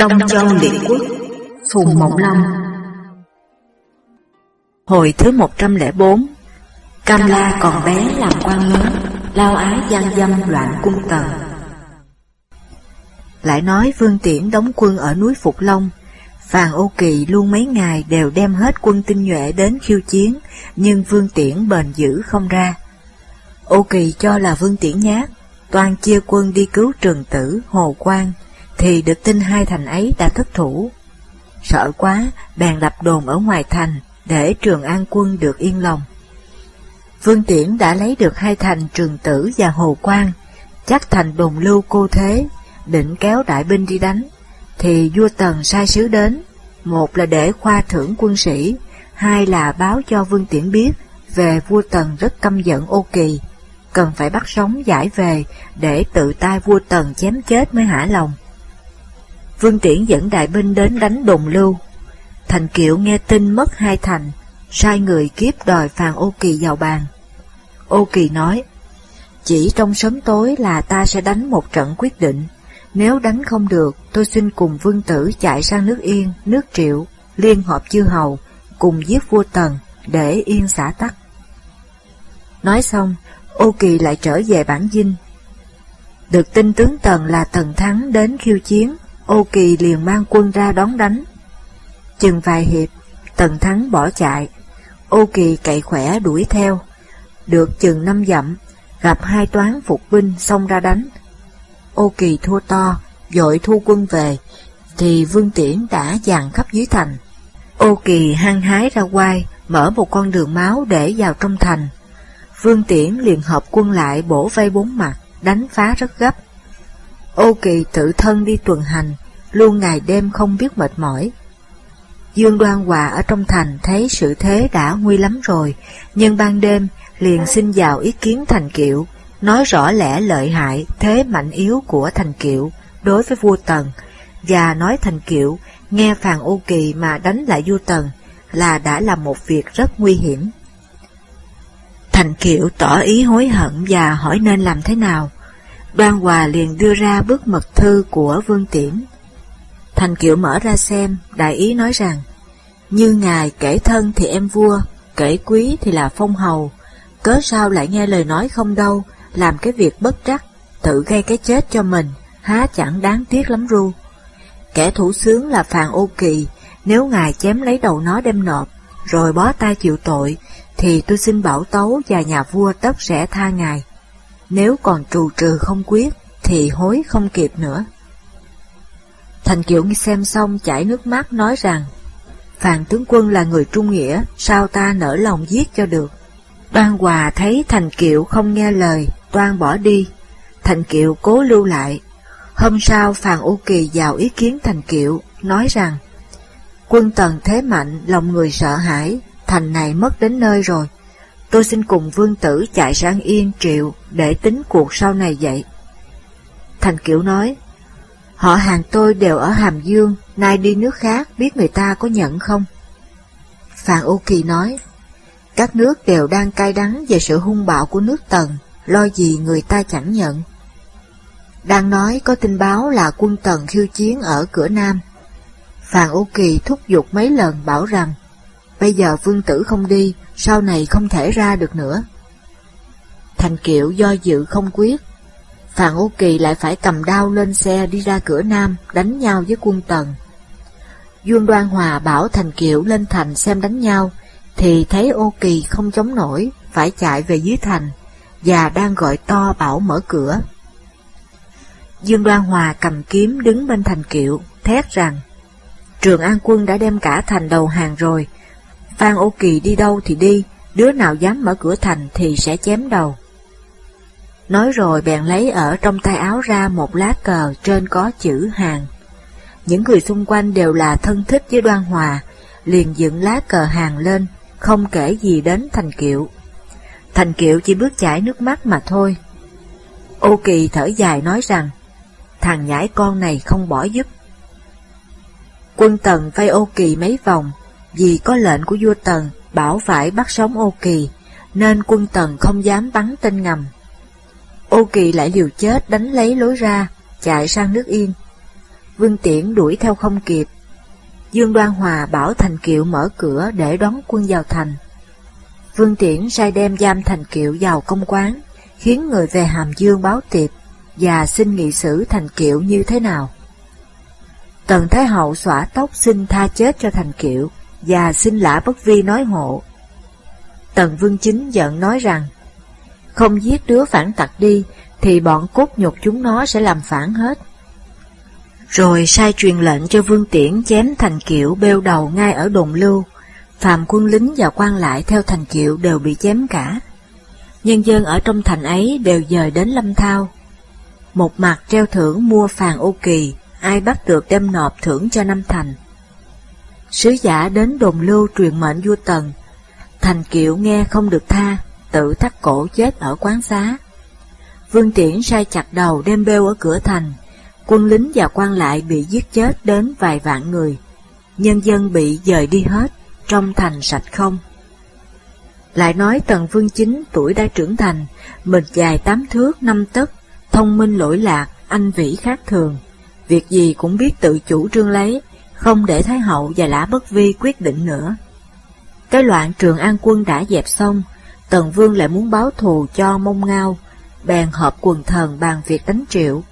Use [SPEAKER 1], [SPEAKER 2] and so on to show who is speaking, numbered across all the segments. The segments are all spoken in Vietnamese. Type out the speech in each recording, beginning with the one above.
[SPEAKER 1] Đông Châu Liệt Quốc Phùng Mộng Long Hồi thứ 104 Cam La còn bé làm quan lớn Lao ái gian dâm loạn cung tần. Lại nói Vương Tiễn đóng quân ở núi Phục Long Phàn Ô Kỳ luôn mấy ngày đều đem hết quân tinh nhuệ đến khiêu chiến Nhưng Vương Tiễn bền giữ không ra. Ô Kỳ cho là Vương Tiễn nhát Toàn chia quân đi cứu trường tử, Hồ Quang thì được tin hai thành ấy đã thất thủ. Sợ quá, bèn lập đồn ở ngoài thành, để Trường An quân được yên lòng. Vương Tiễn đã lấy được hai thành Trường Tử và Hồ Quang, chắc thành đồn lưu cô thế, định kéo đại binh đi đánh, thì vua Tần sai sứ đến, một là để khoa thưởng quân sĩ, hai là báo cho Vương Tiễn biết về vua Tần rất căm giận ô kỳ, cần phải bắt sống giải về để tự tay vua Tần chém chết mới hả lòng. Vương Tiễn dẫn đại binh đến đánh đồn lưu. Thành Kiệu nghe tin mất hai thành, sai người kiếp đòi Phàn Ô Kỳ vào bàn. Ô Kỳ nói, chỉ trong sớm tối là ta sẽ đánh một trận quyết định, nếu đánh không được, tôi xin cùng vương tử chạy sang nước Yên, nước Triệu, liên hợp chư hầu, cùng giết vua Tần, để Yên xã tắc. Nói xong, Ô Kỳ lại trở về bản dinh. Được tin tướng Tần là Tần Thắng đến khiêu chiến, Ô Kỳ liền mang quân ra đón đánh. Chừng vài hiệp, Tần Thắng bỏ chạy, Ô Kỳ cậy khỏe đuổi theo. Được chừng năm dặm, gặp hai toán phục binh xông ra đánh. Ô Kỳ thua to, dội thu quân về, thì Vương Tiễn đã dàn khắp dưới thành. Ô Kỳ hăng hái ra quai, mở một con đường máu để vào trong thành. Vương Tiễn liền hợp quân lại bổ vây bốn mặt, đánh phá rất gấp. Ô Kỳ tự thân đi tuần hành, luôn ngày đêm không biết mệt mỏi. Dương Đoan Hòa ở trong thành thấy sự thế đã nguy lắm rồi, nhưng ban đêm liền xin vào ý kiến Thành Kiệu, nói rõ lẽ lợi hại, thế mạnh yếu của Thành Kiệu đối với vua Tần, và nói Thành Kiệu nghe Phàn Ô Kỳ mà đánh lại vua Tần là đã là một việc rất nguy hiểm. Thành Kiệu tỏ ý hối hận và hỏi nên làm thế nào. Đoan Hòa liền đưa ra bức mật thư của Vương Tiễn. Thành Kiệu mở ra xem, đại ý nói rằng, như ngài kể thân thì em vua, kể quý thì là phong hầu, cớ sao lại nghe lời nói không đâu, làm cái việc bất trắc, tự gây cái chết cho mình, há chẳng đáng tiếc lắm ru. Kẻ thủ sướng là Phàn Ô Kỳ, nếu ngài chém lấy đầu nó đem nộp, rồi bó tay chịu tội, thì tôi xin bảo tấu và nhà vua tất sẽ tha ngài. Nếu còn trù trừ không quyết, thì hối không kịp nữa. Thành Kiệu nghe xem xong chảy nước mắt nói rằng, Phàn tướng quân là người trung nghĩa, sao ta nỡ lòng giết cho được. Đoan Hòa thấy Thành Kiệu không nghe lời, toan bỏ đi. Thành Kiệu cố lưu lại. Hôm sau Phàn Ô Kỳ vào ý kiến Thành Kiệu, nói rằng, Quân tần thế mạnh, lòng người sợ hãi, thành này mất đến nơi rồi. Tôi xin cùng vương tử chạy sang Yên Triệu để tính cuộc sau này vậy. Thành Kiệu nói, Họ hàng tôi đều ở Hàm Dương, nay đi nước khác biết người ta có nhận không? Phàn Ô Kỳ nói, các nước đều đang cay đắng về sự hung bạo của nước Tần, lo gì người ta chẳng nhận. Đang nói có tin báo là quân Tần khiêu chiến ở cửa Nam. Phàn Ô Kỳ thúc giục mấy lần bảo rằng, bây giờ vương tử không đi, sau này không thể ra được nữa. Thành Kiệu do dự không quyết, Phàn Ô Kỳ lại phải cầm đao lên xe đi ra cửa Nam đánh nhau với quân Tần. Dương Đoan Hòa bảo Thành Kiệu lên thành xem đánh nhau, thì thấy Ô Kỳ không chống nổi, phải chạy về dưới thành, và đang gọi to bảo mở cửa. Dương Đoan Hòa cầm kiếm đứng bên Thành Kiệu, thét rằng, Trường An quân đã đem cả thành đầu hàng rồi, Phan Ô Kỳ đi đâu thì đi, đứa nào dám mở cửa thành thì sẽ chém đầu. Nói rồi bèn lấy ở trong tay áo ra một lá cờ trên có chữ hàng. Những người xung quanh đều là thân thích với đoan hòa, liền dựng lá cờ hàng lên, không kể gì đến Thành Kiệu. Thành Kiệu chỉ bước chảy nước mắt mà thôi. Ô Kỳ thở dài nói rằng, thằng nhãi con này không bỏ giúp. Quân Tần vây Ô Kỳ mấy vòng, vì có lệnh của vua Tần bảo phải bắt sống Ô Kỳ, nên quân Tần không dám bắn tên ngầm. Ô Kỳ lại liều chết đánh lấy lối ra, chạy sang nước Yên. Vương Tiễn đuổi theo không kịp. Dương Đoan Hòa bảo Thành Kiệu mở cửa để đón quân vào thành. Vương Tiễn sai đem giam Thành Kiệu vào công quán, khiến người về Hàm Dương báo tiệp và xin nghị xử Thành Kiệu như thế nào. Tần Thái Hậu xõa tóc xin tha chết cho Thành Kiệu và xin lã bất vi nói hộ. Tần Vương Chính giận nói rằng, không giết đứa phản tặc đi thì bọn cốt nhục chúng nó sẽ làm phản hết. Rồi sai truyền lệnh cho Vương Tiễn chém Thành Kiệu bêu đầu ngay ở đồn lưu, phàm quân lính và quan lại theo Thành Kiệu đều bị chém cả. Nhân dân ở trong thành ấy đều dời đến Lâm Thao. Một mặt treo thưởng mua phàn ô kỳ, ai bắt được đem nộp thưởng cho năm thành. Sứ giả đến đồn lưu truyền mệnh vua Tần, Thành Kiệu nghe không được tha, tự thắt cổ chết ở quán xá. Vương Tiễn sai chặt đầu đem bêu ở cửa thành, quân lính và quan lại bị giết chết đến vài vạn người, nhân dân bị dời đi hết, trong thành sạch không. Lại nói Tần Vương Chính tuổi đã trưởng thành, mình dài tám thước năm tấc, thông minh lỗi lạc, anh vĩ khác thường, việc gì cũng biết tự chủ trương lấy, không để Thái Hậu và Lã Bất Vi quyết định nữa. Cái loạn trường an quân đã dẹp xong, Tần Vương lại muốn báo thù cho mông ngao, bèn họp quần thần bàn việc đánh triệu.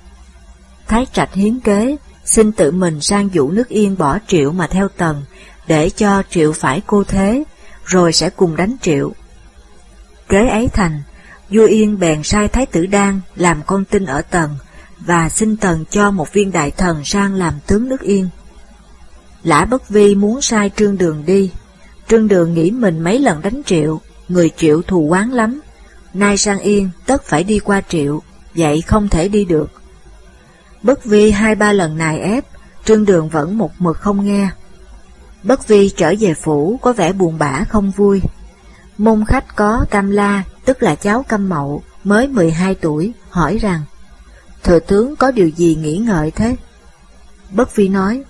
[SPEAKER 1] Thái Trạch hiến kế, xin tự mình sang dụ nước yên bỏ triệu mà theo Tần, để cho triệu phải cô thế, rồi sẽ cùng đánh triệu. Kế ấy thành, vua Yên bèn sai Thái tử Đan làm con tin ở Tần, và xin Tần cho một viên đại thần sang làm tướng nước Yên. Lã Bất Vi muốn sai Trương Đường đi, Trương Đường nghĩ mình mấy lần đánh triệu, người triệu thù quán lắm, nay sang Yên tất phải đi qua triệu, vậy không thể đi được. Bất Vi hai ba lần nài ép, Trương Đường vẫn một mực không nghe. Bất Vi trở về phủ có vẻ buồn bã không vui. Môn khách có Cam La, tức là cháu Cam Mậu, mới 12 tuổi, hỏi rằng, Thừa tướng có điều gì nghĩ ngợi thế? Bất Vi nói,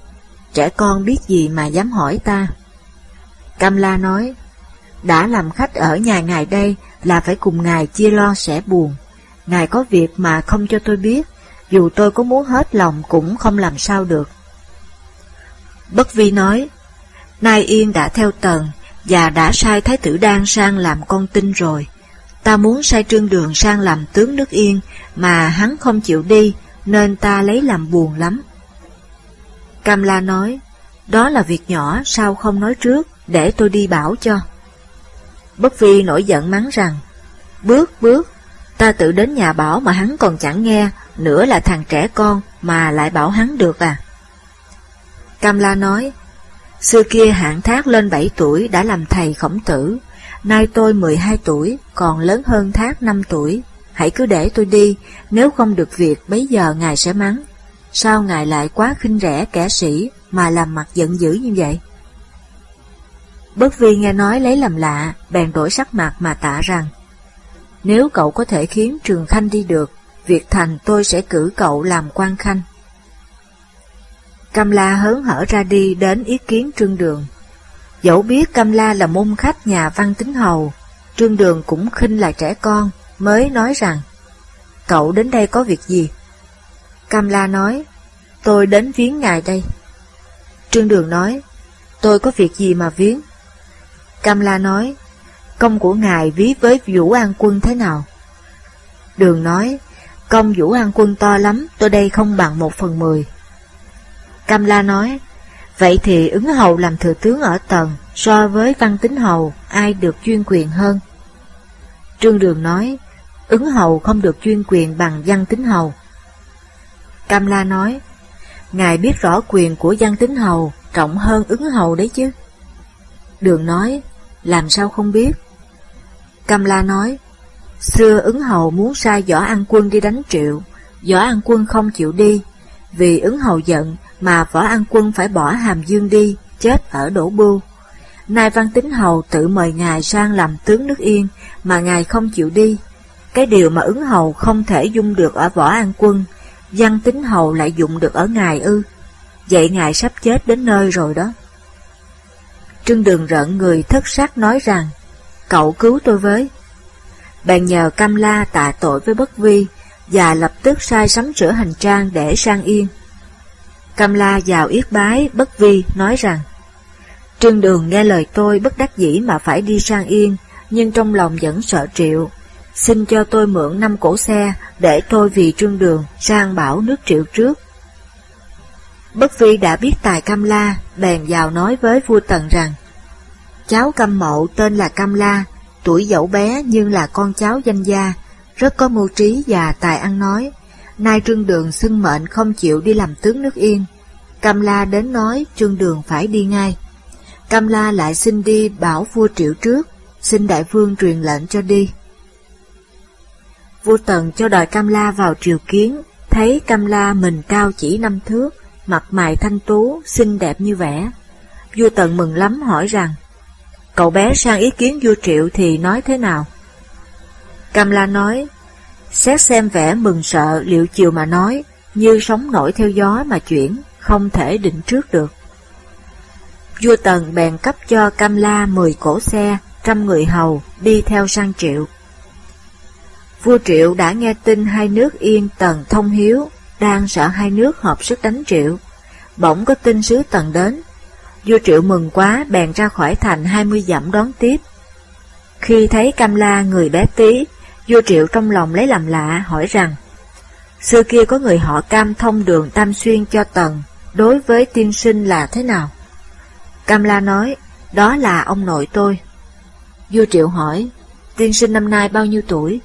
[SPEAKER 1] trẻ con biết gì mà dám hỏi ta. Cam La nói, đã làm khách ở nhà ngài đây là phải cùng ngài chia lo sẻ buồn. Ngài có việc mà không cho tôi biết, dù tôi có muốn hết lòng cũng không làm sao được. Bất Vi nói, nay Yên đã theo tần và đã sai Thái tử Đan sang làm con tin rồi. Ta muốn sai Trương Đường sang làm tướng nước Yên mà hắn không chịu đi nên ta lấy làm buồn lắm. Cam La nói, đó là việc nhỏ sao không nói trước để tôi đi bảo cho. Bất Vi nổi giận mắng rằng, bước bước, ta tự đến nhà bảo mà hắn còn chẳng nghe, nữa là thằng trẻ con mà lại bảo hắn được à. Cam La nói, xưa kia hạng thác lên 7 tuổi đã làm thầy khổng tử, nay tôi 12 tuổi, còn lớn hơn thác 5 tuổi, hãy cứ để tôi đi, nếu không được việc bấy giờ ngài sẽ mắng. Sao ngài lại quá khinh rẻ kẻ sĩ mà làm mặt giận dữ như vậy? Bất vi nghe nói lấy làm lạ, bèn đổi sắc mặt mà tạ rằng, nếu cậu có thể khiến Trường Khanh đi được, việc thành tôi sẽ cử cậu làm quan khanh. Cam La hớn hở ra đi đến ý kiến Trương Đường. Dẫu biết Cam La là môn khách nhà văn tính hầu, Trương Đường cũng khinh là trẻ con, mới nói rằng, cậu đến đây có việc gì? Cam La nói, tôi đến viếng ngài đây. Trương Đường nói, tôi có việc gì mà viếng? Cam La nói, công của ngài ví với Vũ An Quân thế nào? Đường nói, công Vũ An Quân to lắm, tôi đây không bằng một phần mười. Cam La nói, vậy thì ứng hầu làm thừa tướng ở tầng so với văn tính hầu, ai được chuyên quyền hơn? Trương Đường nói, ứng hầu không được chuyên quyền bằng văn tính hầu. Cam La nói, Ngài biết rõ quyền của văn tính hầu trọng hơn ứng hầu đấy chứ. Đường nói, làm sao không biết? Cam La nói, xưa ứng hầu muốn sai võ an quân đi đánh triệu, võ an quân không chịu đi, vì ứng hầu giận mà võ an quân phải bỏ hàm dương đi, chết ở đổ bưu. Nay văn tính hầu tự mời ngài sang làm tướng nước yên, mà ngài không chịu đi. Cái điều mà ứng hầu không thể dung được ở võ an quân, văn tính hầu lại dụng được ở ngài ư. Vậy ngài sắp chết đến nơi rồi đó. Trương Đường rợn người thất sắc nói rằng, cậu cứu tôi với. bèn nhờ Cam La tạ tội với Bất Vi và lập tức sai sắm sửa hành trang để sang yên. Cam La vào yết bái bất vi nói rằng Trương Đường nghe lời tôi bất đắc dĩ mà phải đi sang Yên, nhưng trong lòng vẫn sợ triệu. Xin cho tôi mượn năm cổ xe để tôi vì Trương Đường sang bảo nước triệu trước. Bất Vi đã biết tài Cam La, bèn vào nói với vua Tần rằng Cháu Cam Mậu tên là Cam La, tuổi dẫu bé nhưng là con cháu danh gia, rất có mưu trí và tài ăn nói. Nay Trương Đường xưng mệnh không chịu đi làm tướng nước Yên. Cam La đến nói Trương Đường phải đi ngay. Cam La lại xin đi bảo vua triệu trước, xin đại vương truyền lệnh cho đi. Vua Tần cho đòi Cam La vào triều kiến, thấy Cam La mình cao chỉ năm thước, mặt mày thanh tú, xinh đẹp như vẽ. Vua Tần mừng lắm hỏi rằng, cậu bé sang ý kiến vua triệu thì nói thế nào? Cam La nói, xét xem vẻ mừng sợ liệu chiều mà nói, như sóng nổi theo gió mà chuyển, không thể định trước được. Vua Tần bèn cấp cho Cam La 10 cổ xe, trăm người hầu, đi theo sang triệu. Vua Triệu đã nghe tin hai nước Yên Tần thông hiếu, đang sợ hai nước hợp sức đánh Triệu. Bỗng có tin sứ Tần đến. Vua Triệu mừng quá bèn ra khỏi thành hai mươi dặm đón tiếp. Khi thấy Cam La người bé tí, vua Triệu trong lòng lấy làm lạ hỏi rằng Xưa kia có người họ Cam thông đường Tam Xuyên cho Tần, đối với tiên sinh là thế nào? Cam La nói, đó là ông nội tôi. Vua Triệu hỏi, tiên sinh năm nay bao nhiêu tuổi?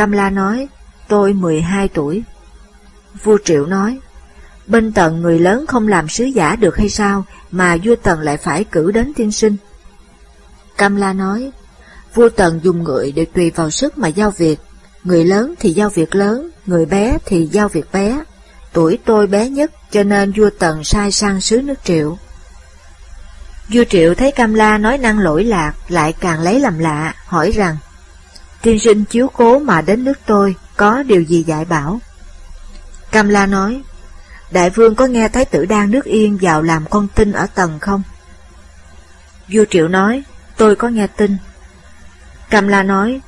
[SPEAKER 1] Cam La nói, tôi 12 tuổi. Vua Triệu nói, bên tần người lớn không làm sứ giả được hay sao, mà vua tần lại phải cử đến tiên sinh? Cam La nói, vua tần dùng người để tùy vào sức mà giao việc, người lớn thì giao việc lớn, người bé thì giao việc bé. Tuổi tôi bé nhất cho nên vua tần sai sang sứ nước triệu. Vua Triệu thấy Cam La nói năng lỗi lạc, lại càng lấy làm lạ, hỏi rằng, Tiên sinh chiếu cố mà đến nước tôi, có điều gì dạy bảo? Cam La nói, Đại vương có nghe Thái tử đang nước yên vào làm con tin ở tầng không? Vua Triệu nói, tôi có nghe tin. Cam La nói,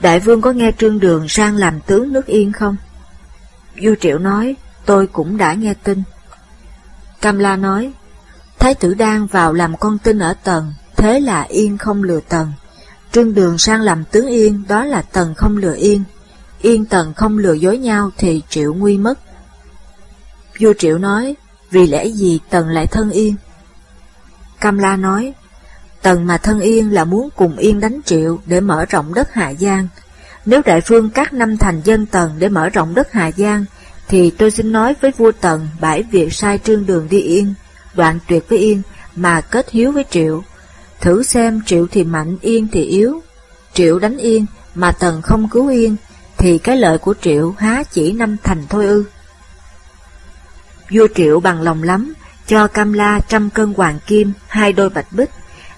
[SPEAKER 1] Đại vương có nghe Trương Đường sang làm tướng nước yên không? Vua Triệu nói, tôi cũng đã nghe tin. Cam La nói, Thái tử đang vào làm con tin ở tầng, thế là yên không lừa tầng. Trương Đường sang làm tướng yên, đó là tần không lừa yên. Yên tần không lừa dối nhau thì triệu nguy mất. Vua triệu nói, vì lẽ gì tần lại thân yên? Cam La nói, tần mà thân yên là muốn cùng yên đánh triệu để mở rộng đất Hà Giang. Nếu đại phương các năm thành dân tần để mở rộng đất Hà Giang, thì tôi xin nói với vua tần bãi việc sai trương đường đi yên, đoạn tuyệt với yên, mà kết hiếu với triệu Thử xem Triệu thì mạnh, Yên thì yếu. Triệu đánh Yên, mà Tần không cứu Yên, thì cái lợi của Triệu há chỉ năm thành thôi ư. Vua Triệu bằng lòng lắm, cho Cam La trăm cân hoàng kim, hai đôi bạch bích,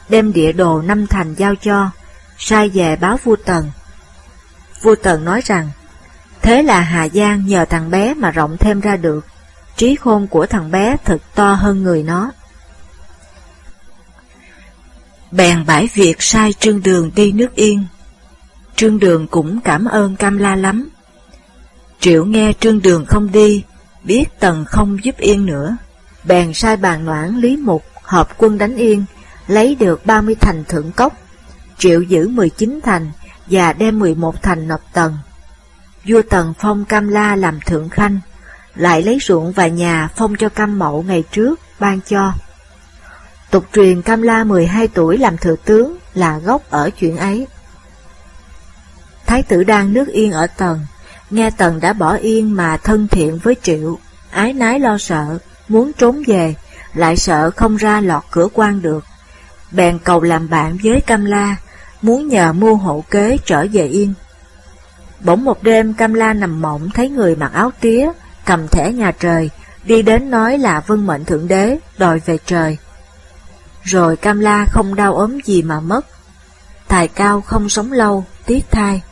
[SPEAKER 1] đem địa đồ năm thành giao cho, sai về báo vua Tần. Vua Tần nói rằng, thế là Hà Giang nhờ thằng bé mà rộng thêm ra được, trí khôn của thằng bé thật to hơn người nó bèn bãi việc sai Trương Đường đi nước Yên. Trương Đường cũng cảm ơn Cam La lắm. Triệu nghe Trương Đường không đi, biết Tần không giúp Yên nữa, bèn sai bàn noãn Lý Mục hợp quân đánh Yên, lấy được 30 thành thượng cốc, Triệu giữ 19 thành và đem 11 thành nộp Tần. Vua Tần phong Cam La làm thượng khanh, lại lấy ruộng và nhà phong cho Cam Mậu ngày trước, ban cho. Tục truyền Cam La 12 tuổi làm thừa tướng là gốc ở chuyện ấy. Thái tử đang nước yên ở Tần, nghe Tần đã bỏ yên mà thân thiện với Triệu, ái nái lo sợ, muốn trốn về, lại sợ không ra lọt cửa quan được. Bèn cầu làm bạn với Cam La, muốn nhờ mua hộ kế trở về yên. Bỗng một đêm Cam La nằm mộng thấy người mặc áo tía, cầm thẻ nhà trời, đi đến nói là vân mệnh thượng đế, đòi về trời. Rồi Cam La không đau ốm gì mà mất. Tài cao không sống lâu, tiếc thai.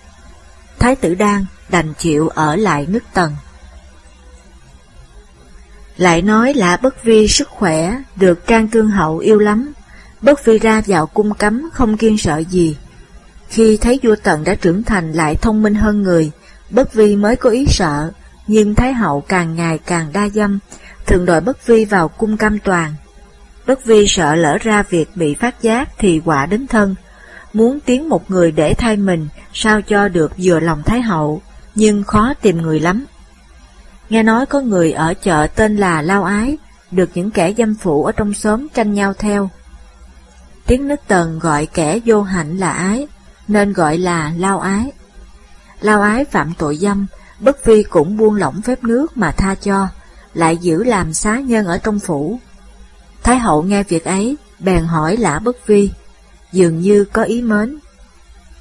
[SPEAKER 1] Thái tử Đan đành chịu ở lại nước Tần. Lại nói là bất vi sức khỏe, được can cương hậu yêu lắm. Bất vi ra vào cung cấm không kiên sợ gì. Khi thấy vua Tần đã trưởng thành lại thông minh hơn người, bất vi mới có ý sợ, nhưng Thái hậu càng ngày càng đa dâm, thường đòi Bất Vi vào cung cam toàn. Bất Vi sợ lỡ ra việc bị phát giác thì quả đến thân, muốn tiến một người để thay mình sao cho được vừa lòng Thái Hậu, nhưng khó tìm người lắm. Nghe nói có người ở chợ tên là Lao Ái, được những kẻ dâm phụ ở trong xóm tranh nhau theo. Tiếng nước tần gọi kẻ vô hạnh là ái, nên gọi là Lao Ái. Lao Ái phạm tội dâm, Bất Vi cũng buông lỏng phép nước mà tha cho, lại giữ làm xá nhân ở trong phủ. Thái hậu nghe việc ấy, bèn hỏi lã Bất Vi, dường như có ý mến.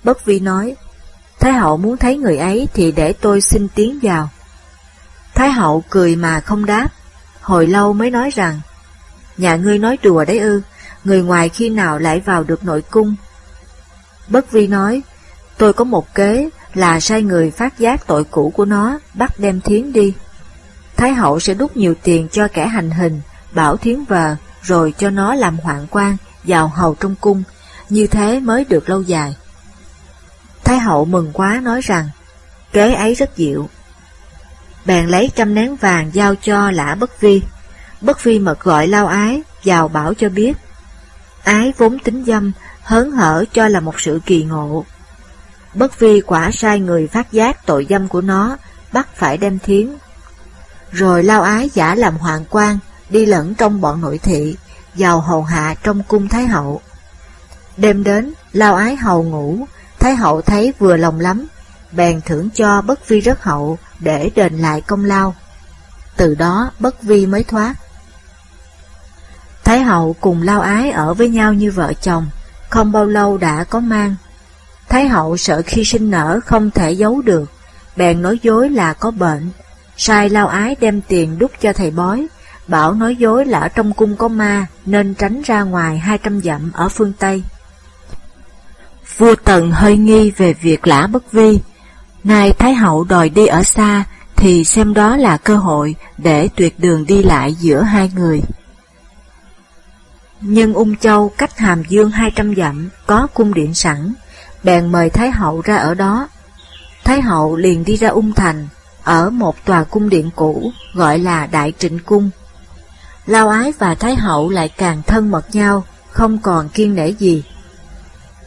[SPEAKER 1] Bất Vi nói, Thái hậu muốn thấy người ấy thì để tôi xin tiến vào. Thái hậu cười mà không đáp, hồi lâu mới nói rằng, nhà ngươi nói đùa đấy ư, người ngoài khi nào lại vào được nội cung. Bất Vi nói, tôi có một kế là sai người phát giác tội cũ của nó, bắt đem thiến đi. Thái hậu sẽ đút nhiều tiền cho kẻ hành hình, bảo thiến vờ, rồi cho nó làm hoạn quan, vào hầu trong cung, như thế mới được lâu dài. Thái hậu mừng quá nói rằng, kế ấy rất diệu. Bèn lấy trăm nén vàng giao cho lã bất vi. Bất vi mật gọi lao ái, vào bảo cho biết. Ái vốn tính dâm, hớn hở cho là một sự kỳ ngộ. Bất vi quả sai người phát giác tội dâm của nó, bắt phải đem thiến. Rồi lao ái giả làm hoàng quan, đi lẫn trong bọn nội thị, vào hầu hạ trong cung Thái Hậu. Đêm đến, lao ái hầu ngủ, Thái Hậu thấy vừa lòng lắm, bèn thưởng cho bất vi rất hậu để đền lại công lao. Từ đó bất vi mới thoát. Thái Hậu cùng lao ái ở với nhau như vợ chồng, không bao lâu đã có mang. Thái Hậu sợ khi sinh nở không thể giấu được, bèn nói dối là có bệnh, sai lao ái đem tiền đút cho thầy bói, bảo nói dối là ở trong cung có ma nên tránh ra ngoài hai trăm dặm ở phương Tây. Vua Tần hơi nghi về việc lã bất vi, nay Thái Hậu đòi đi ở xa thì xem đó là cơ hội để tuyệt đường đi lại giữa hai người. Nhân Ung Châu cách Hàm Dương hai trăm dặm có cung điện sẵn, bèn mời Thái Hậu ra ở đó. Thái Hậu liền đi ra Ung Thành, ở một tòa cung điện cũ gọi là Đại Trịnh Cung. Lao Ái và Thái Hậu lại càng thân mật nhau, không còn kiên nể gì.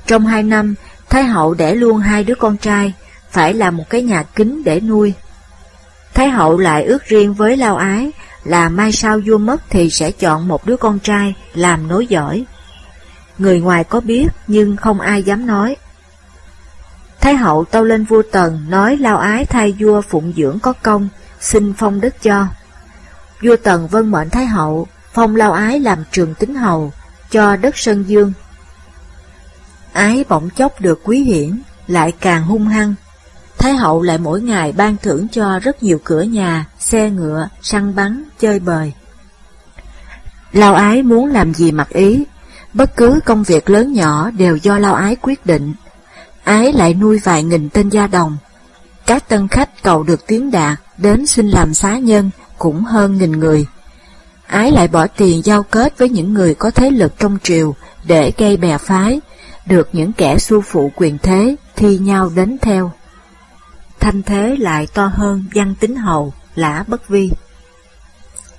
[SPEAKER 1] Trong hai năm, Thái Hậu đẻ luôn hai đứa con trai, phải làm một cái nhà kính để nuôi. Thái Hậu lại ước riêng với Lao Ái là mai sau vua mất thì sẽ chọn một đứa con trai làm nối giỏi. Người ngoài có biết nhưng không ai dám nói. Thái hậu tâu lên vua Tần nói lao ái thay vua phụng dưỡng có công, xin phong đức cho. Vua Tần vân mệnh Thái hậu, phong lao ái làm trường tính hầu, cho đất Sơn Dương. Ái bỗng chốc được quý hiển, lại càng hung hăng. Thái hậu lại mỗi ngày ban thưởng cho rất nhiều cửa nhà, xe ngựa, săn bắn, chơi bời. Lao ái muốn làm gì mặc ý, bất cứ công việc lớn nhỏ đều do lao ái quyết định ái lại nuôi vài nghìn tên gia đồng. Các tân khách cầu được tiếng đạt đến xin làm xá nhân cũng hơn nghìn người. Ái lại bỏ tiền giao kết với những người có thế lực trong triều để gây bè phái, được những kẻ xu phụ quyền thế thi nhau đến theo. Thanh thế lại to hơn văn tính hầu, lã bất vi.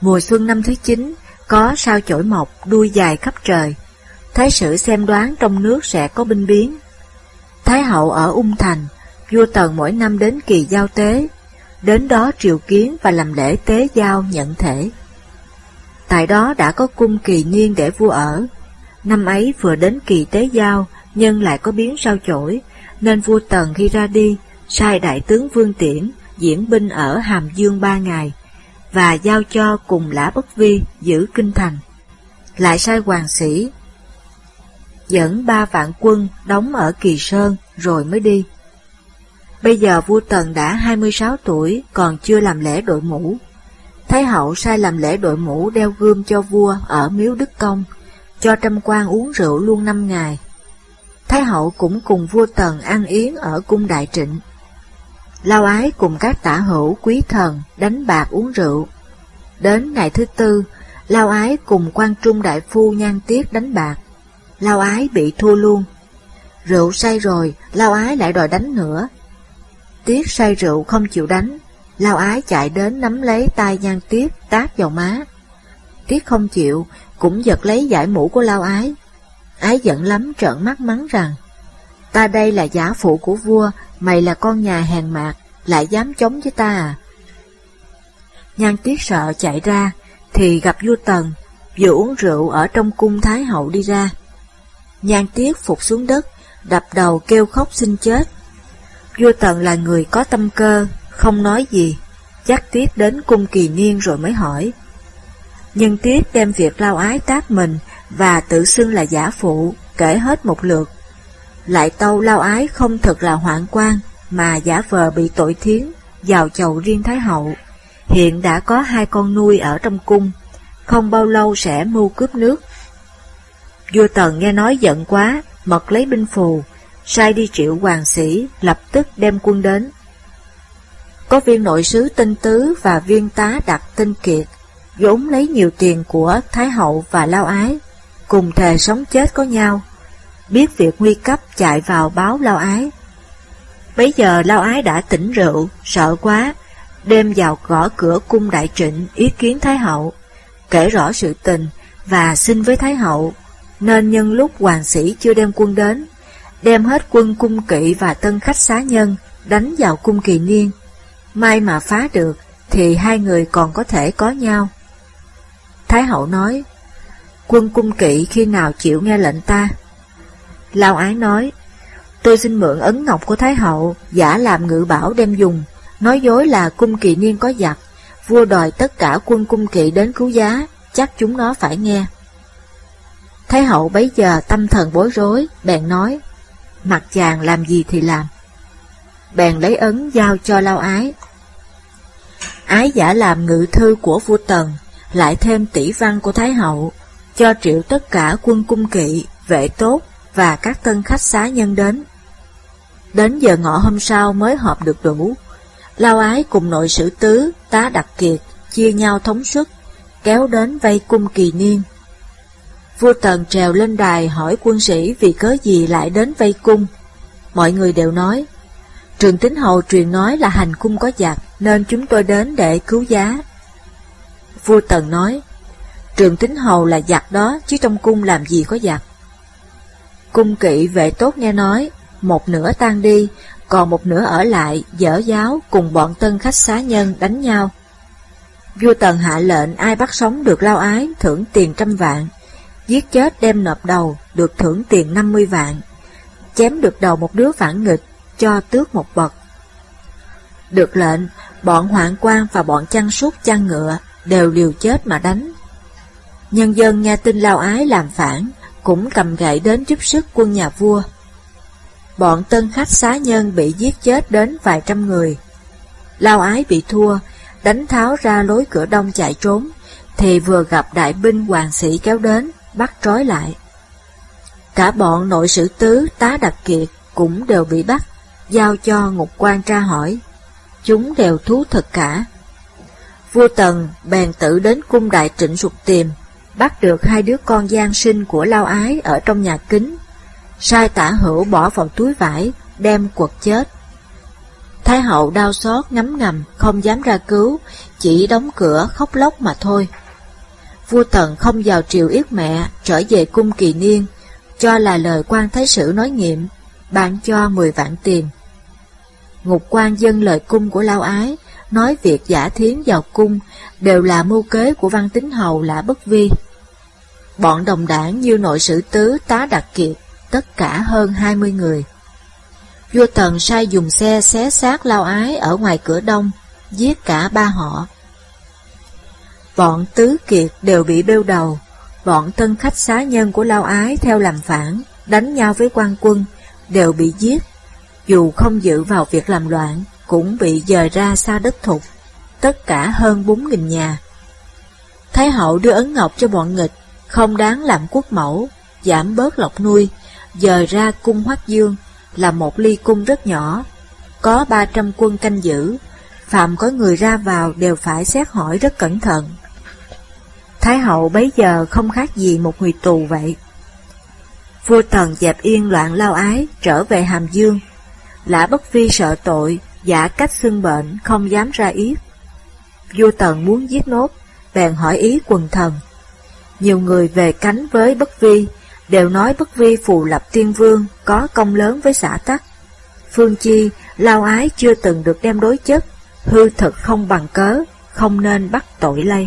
[SPEAKER 1] Mùa xuân năm thứ chín, có sao chổi mọc đuôi dài khắp trời. Thái sử xem đoán trong nước sẽ có binh biến, Thái hậu ở Ung Thành, vua Tần mỗi năm đến kỳ giao tế, đến đó triều kiến và làm lễ tế giao nhận thể. Tại đó đã có cung kỳ niên để vua ở. Năm ấy vừa đến kỳ tế giao, nhân lại có biến sao chổi, nên vua Tần khi ra đi, sai đại tướng Vương Tiễn diễn binh ở Hàm Dương ba ngày, và giao cho cùng Lã Bất Vi giữ kinh thành. Lại sai hoàng sĩ dẫn ba vạn quân đóng ở Kỳ Sơn rồi mới đi. Bây giờ vua Tần đã 26 tuổi, còn chưa làm lễ đội mũ. Thái hậu sai làm lễ đội mũ đeo gươm cho vua ở miếu Đức Công, cho trăm quan uống rượu luôn năm ngày. Thái hậu cũng cùng vua Tần ăn yến ở cung đại trịnh. Lao ái cùng các tả hữu quý thần đánh bạc uống rượu. Đến ngày thứ tư, Lao ái cùng quan trung đại phu nhan tiết đánh bạc. Lao ái bị thua luôn. Rượu say rồi, Lao ái lại đòi đánh nữa. Tiết say rượu không chịu đánh, Lao ái chạy đến nắm lấy tay nhan tiết tát vào má. Tiết không chịu, cũng giật lấy giải mũ của Lao ái. Ái giận lắm trợn mắt mắng rằng, ta đây là giả phụ của vua, mày là con nhà hèn mạc, lại dám chống với ta à? Nhan tiết sợ chạy ra, thì gặp vua Tần, vừa uống rượu ở trong cung Thái Hậu đi ra. Nhan tiết phục xuống đất, đập đầu kêu khóc xin chết. Vua Tần là người có tâm cơ, không nói gì, chắc Tiết đến cung kỳ niên rồi mới hỏi. Nhưng Tiết đem việc lao ái tác mình và tự xưng là giả phụ, kể hết một lượt. Lại tâu lao ái không thực là hoạn quan, mà giả vờ bị tội thiến, vào chầu riêng Thái Hậu. Hiện đã có hai con nuôi ở trong cung, không bao lâu sẽ mưu cướp nước. Vua Tần nghe nói giận quá, mật lấy binh phù, sai đi triệu hoàng sĩ, lập tức đem quân đến. Có viên nội sứ tinh tứ và viên tá đặt tinh kiệt, vốn lấy nhiều tiền của Thái Hậu và Lao Ái, cùng thề sống chết có nhau, biết việc nguy cấp chạy vào báo Lao Ái. Bấy giờ Lao Ái đã tỉnh rượu, sợ quá, đêm vào gõ cửa cung đại trịnh ý kiến Thái Hậu, kể rõ sự tình và xin với Thái Hậu, nên nhân lúc hoàng sĩ chưa đem quân đến, đem hết quân cung kỵ và tân khách xá nhân đánh vào cung kỳ niên. May mà phá được, thì hai người còn có thể có nhau. Thái hậu nói, quân cung kỵ khi nào chịu nghe lệnh ta? Lao ái nói, tôi xin mượn ấn ngọc của Thái hậu, giả làm ngự bảo đem dùng, nói dối là cung kỳ niên có giặc, vua đòi tất cả quân cung kỵ đến cứu giá, chắc chúng nó phải nghe. Thái hậu bấy giờ tâm thần bối rối, bèn nói, mặt chàng làm gì thì làm. Bèn lấy ấn giao cho lao ái. Ái giả làm ngự thư của vua Tần, lại thêm tỷ văn của Thái hậu, cho triệu tất cả quân cung kỵ, vệ tốt và các tân khách xá nhân đến. Đến giờ ngọ hôm sau mới họp được đủ. Lao ái cùng nội sử tứ, tá đặc kiệt, chia nhau thống suất, kéo đến vây cung kỳ niên. Vua Tần trèo lên đài hỏi quân sĩ vì cớ gì lại đến vây cung. Mọi người đều nói, Trường Tính Hầu truyền nói là hành cung có giặc, nên chúng tôi đến để cứu giá. Vua Tần nói, Trường Tính Hầu là giặc đó, chứ trong cung làm gì có giặc. Cung kỵ vệ tốt nghe nói, một nửa tan đi, còn một nửa ở lại, dở giáo cùng bọn tân khách xá nhân đánh nhau. Vua Tần hạ lệnh ai bắt sống được lao ái, thưởng tiền trăm vạn, giết chết đem nộp đầu, được thưởng tiền 50 vạn, chém được đầu một đứa phản nghịch, cho tước một bậc. Được lệnh, bọn hoạn quan và bọn chăn súc chăn ngựa đều liều chết mà đánh. Nhân dân nghe tin lao ái làm phản, cũng cầm gậy đến giúp sức quân nhà vua. Bọn tân khách xá nhân bị giết chết đến vài trăm người. Lao ái bị thua, đánh tháo ra lối cửa đông chạy trốn, thì vừa gặp đại binh hoàng sĩ kéo đến, bắt trói lại. Cả bọn nội sử tứ, tá đặc kiệt cũng đều bị bắt, giao cho ngục quan tra hỏi. Chúng đều thú thật cả. Vua Tần bèn tự đến cung đại trịnh sụt tìm, bắt được hai đứa con gian sinh của lao ái ở trong nhà kính, sai tả hữu bỏ vào túi vải, đem quật chết. Thái hậu đau xót ngấm ngầm, không dám ra cứu, chỉ đóng cửa khóc lóc mà thôi. Vua Tần không vào triều yết mẹ, trở về cung kỳ niên, cho là lời quan thái sử nói nghiệm, bạn cho 10 vạn tiền. Ngục quan dân lời cung của Lao Ái, nói việc giả thiến vào cung đều là mưu kế của văn tín hầu lã bất vi. Bọn đồng đảng như nội sử tứ tá đặc kiệt, tất cả hơn 20 người. Vua Tần sai dùng xe xé xác Lao Ái ở ngoài cửa đông, giết cả ba họ. Bọn tứ kiệt đều bị bêu đầu, bọn thân khách xá nhân của Lao Ái theo làm phản, đánh nhau với quan quân, đều bị giết. Dù không dự vào việc làm loạn, cũng bị dời ra xa đất thục, tất cả hơn bốn nghìn nhà. Thái hậu đưa ấn ngọc cho bọn nghịch, không đáng làm quốc mẫu, giảm bớt lọc nuôi, dời ra cung Hoắc Dương, là một ly cung rất nhỏ, có ba trăm quân canh giữ, phạm có người ra vào đều phải xét hỏi rất cẩn thận. Thái hậu bấy giờ không khác gì một người tù vậy. Vua Tần dẹp yên loạn lao ái, trở về Hàm Dương. Lã Bất Phi sợ tội, giả cách xưng bệnh, không dám ra yết. Vua Tần muốn giết nốt, bèn hỏi ý quần thần. Nhiều người về cánh với Bất Vi, đều nói Bất Vi phù lập tiên vương, có công lớn với xã tắc. Phương Chi, lao ái chưa từng được đem đối chất, hư thực không bằng cớ, không nên bắt tội lây.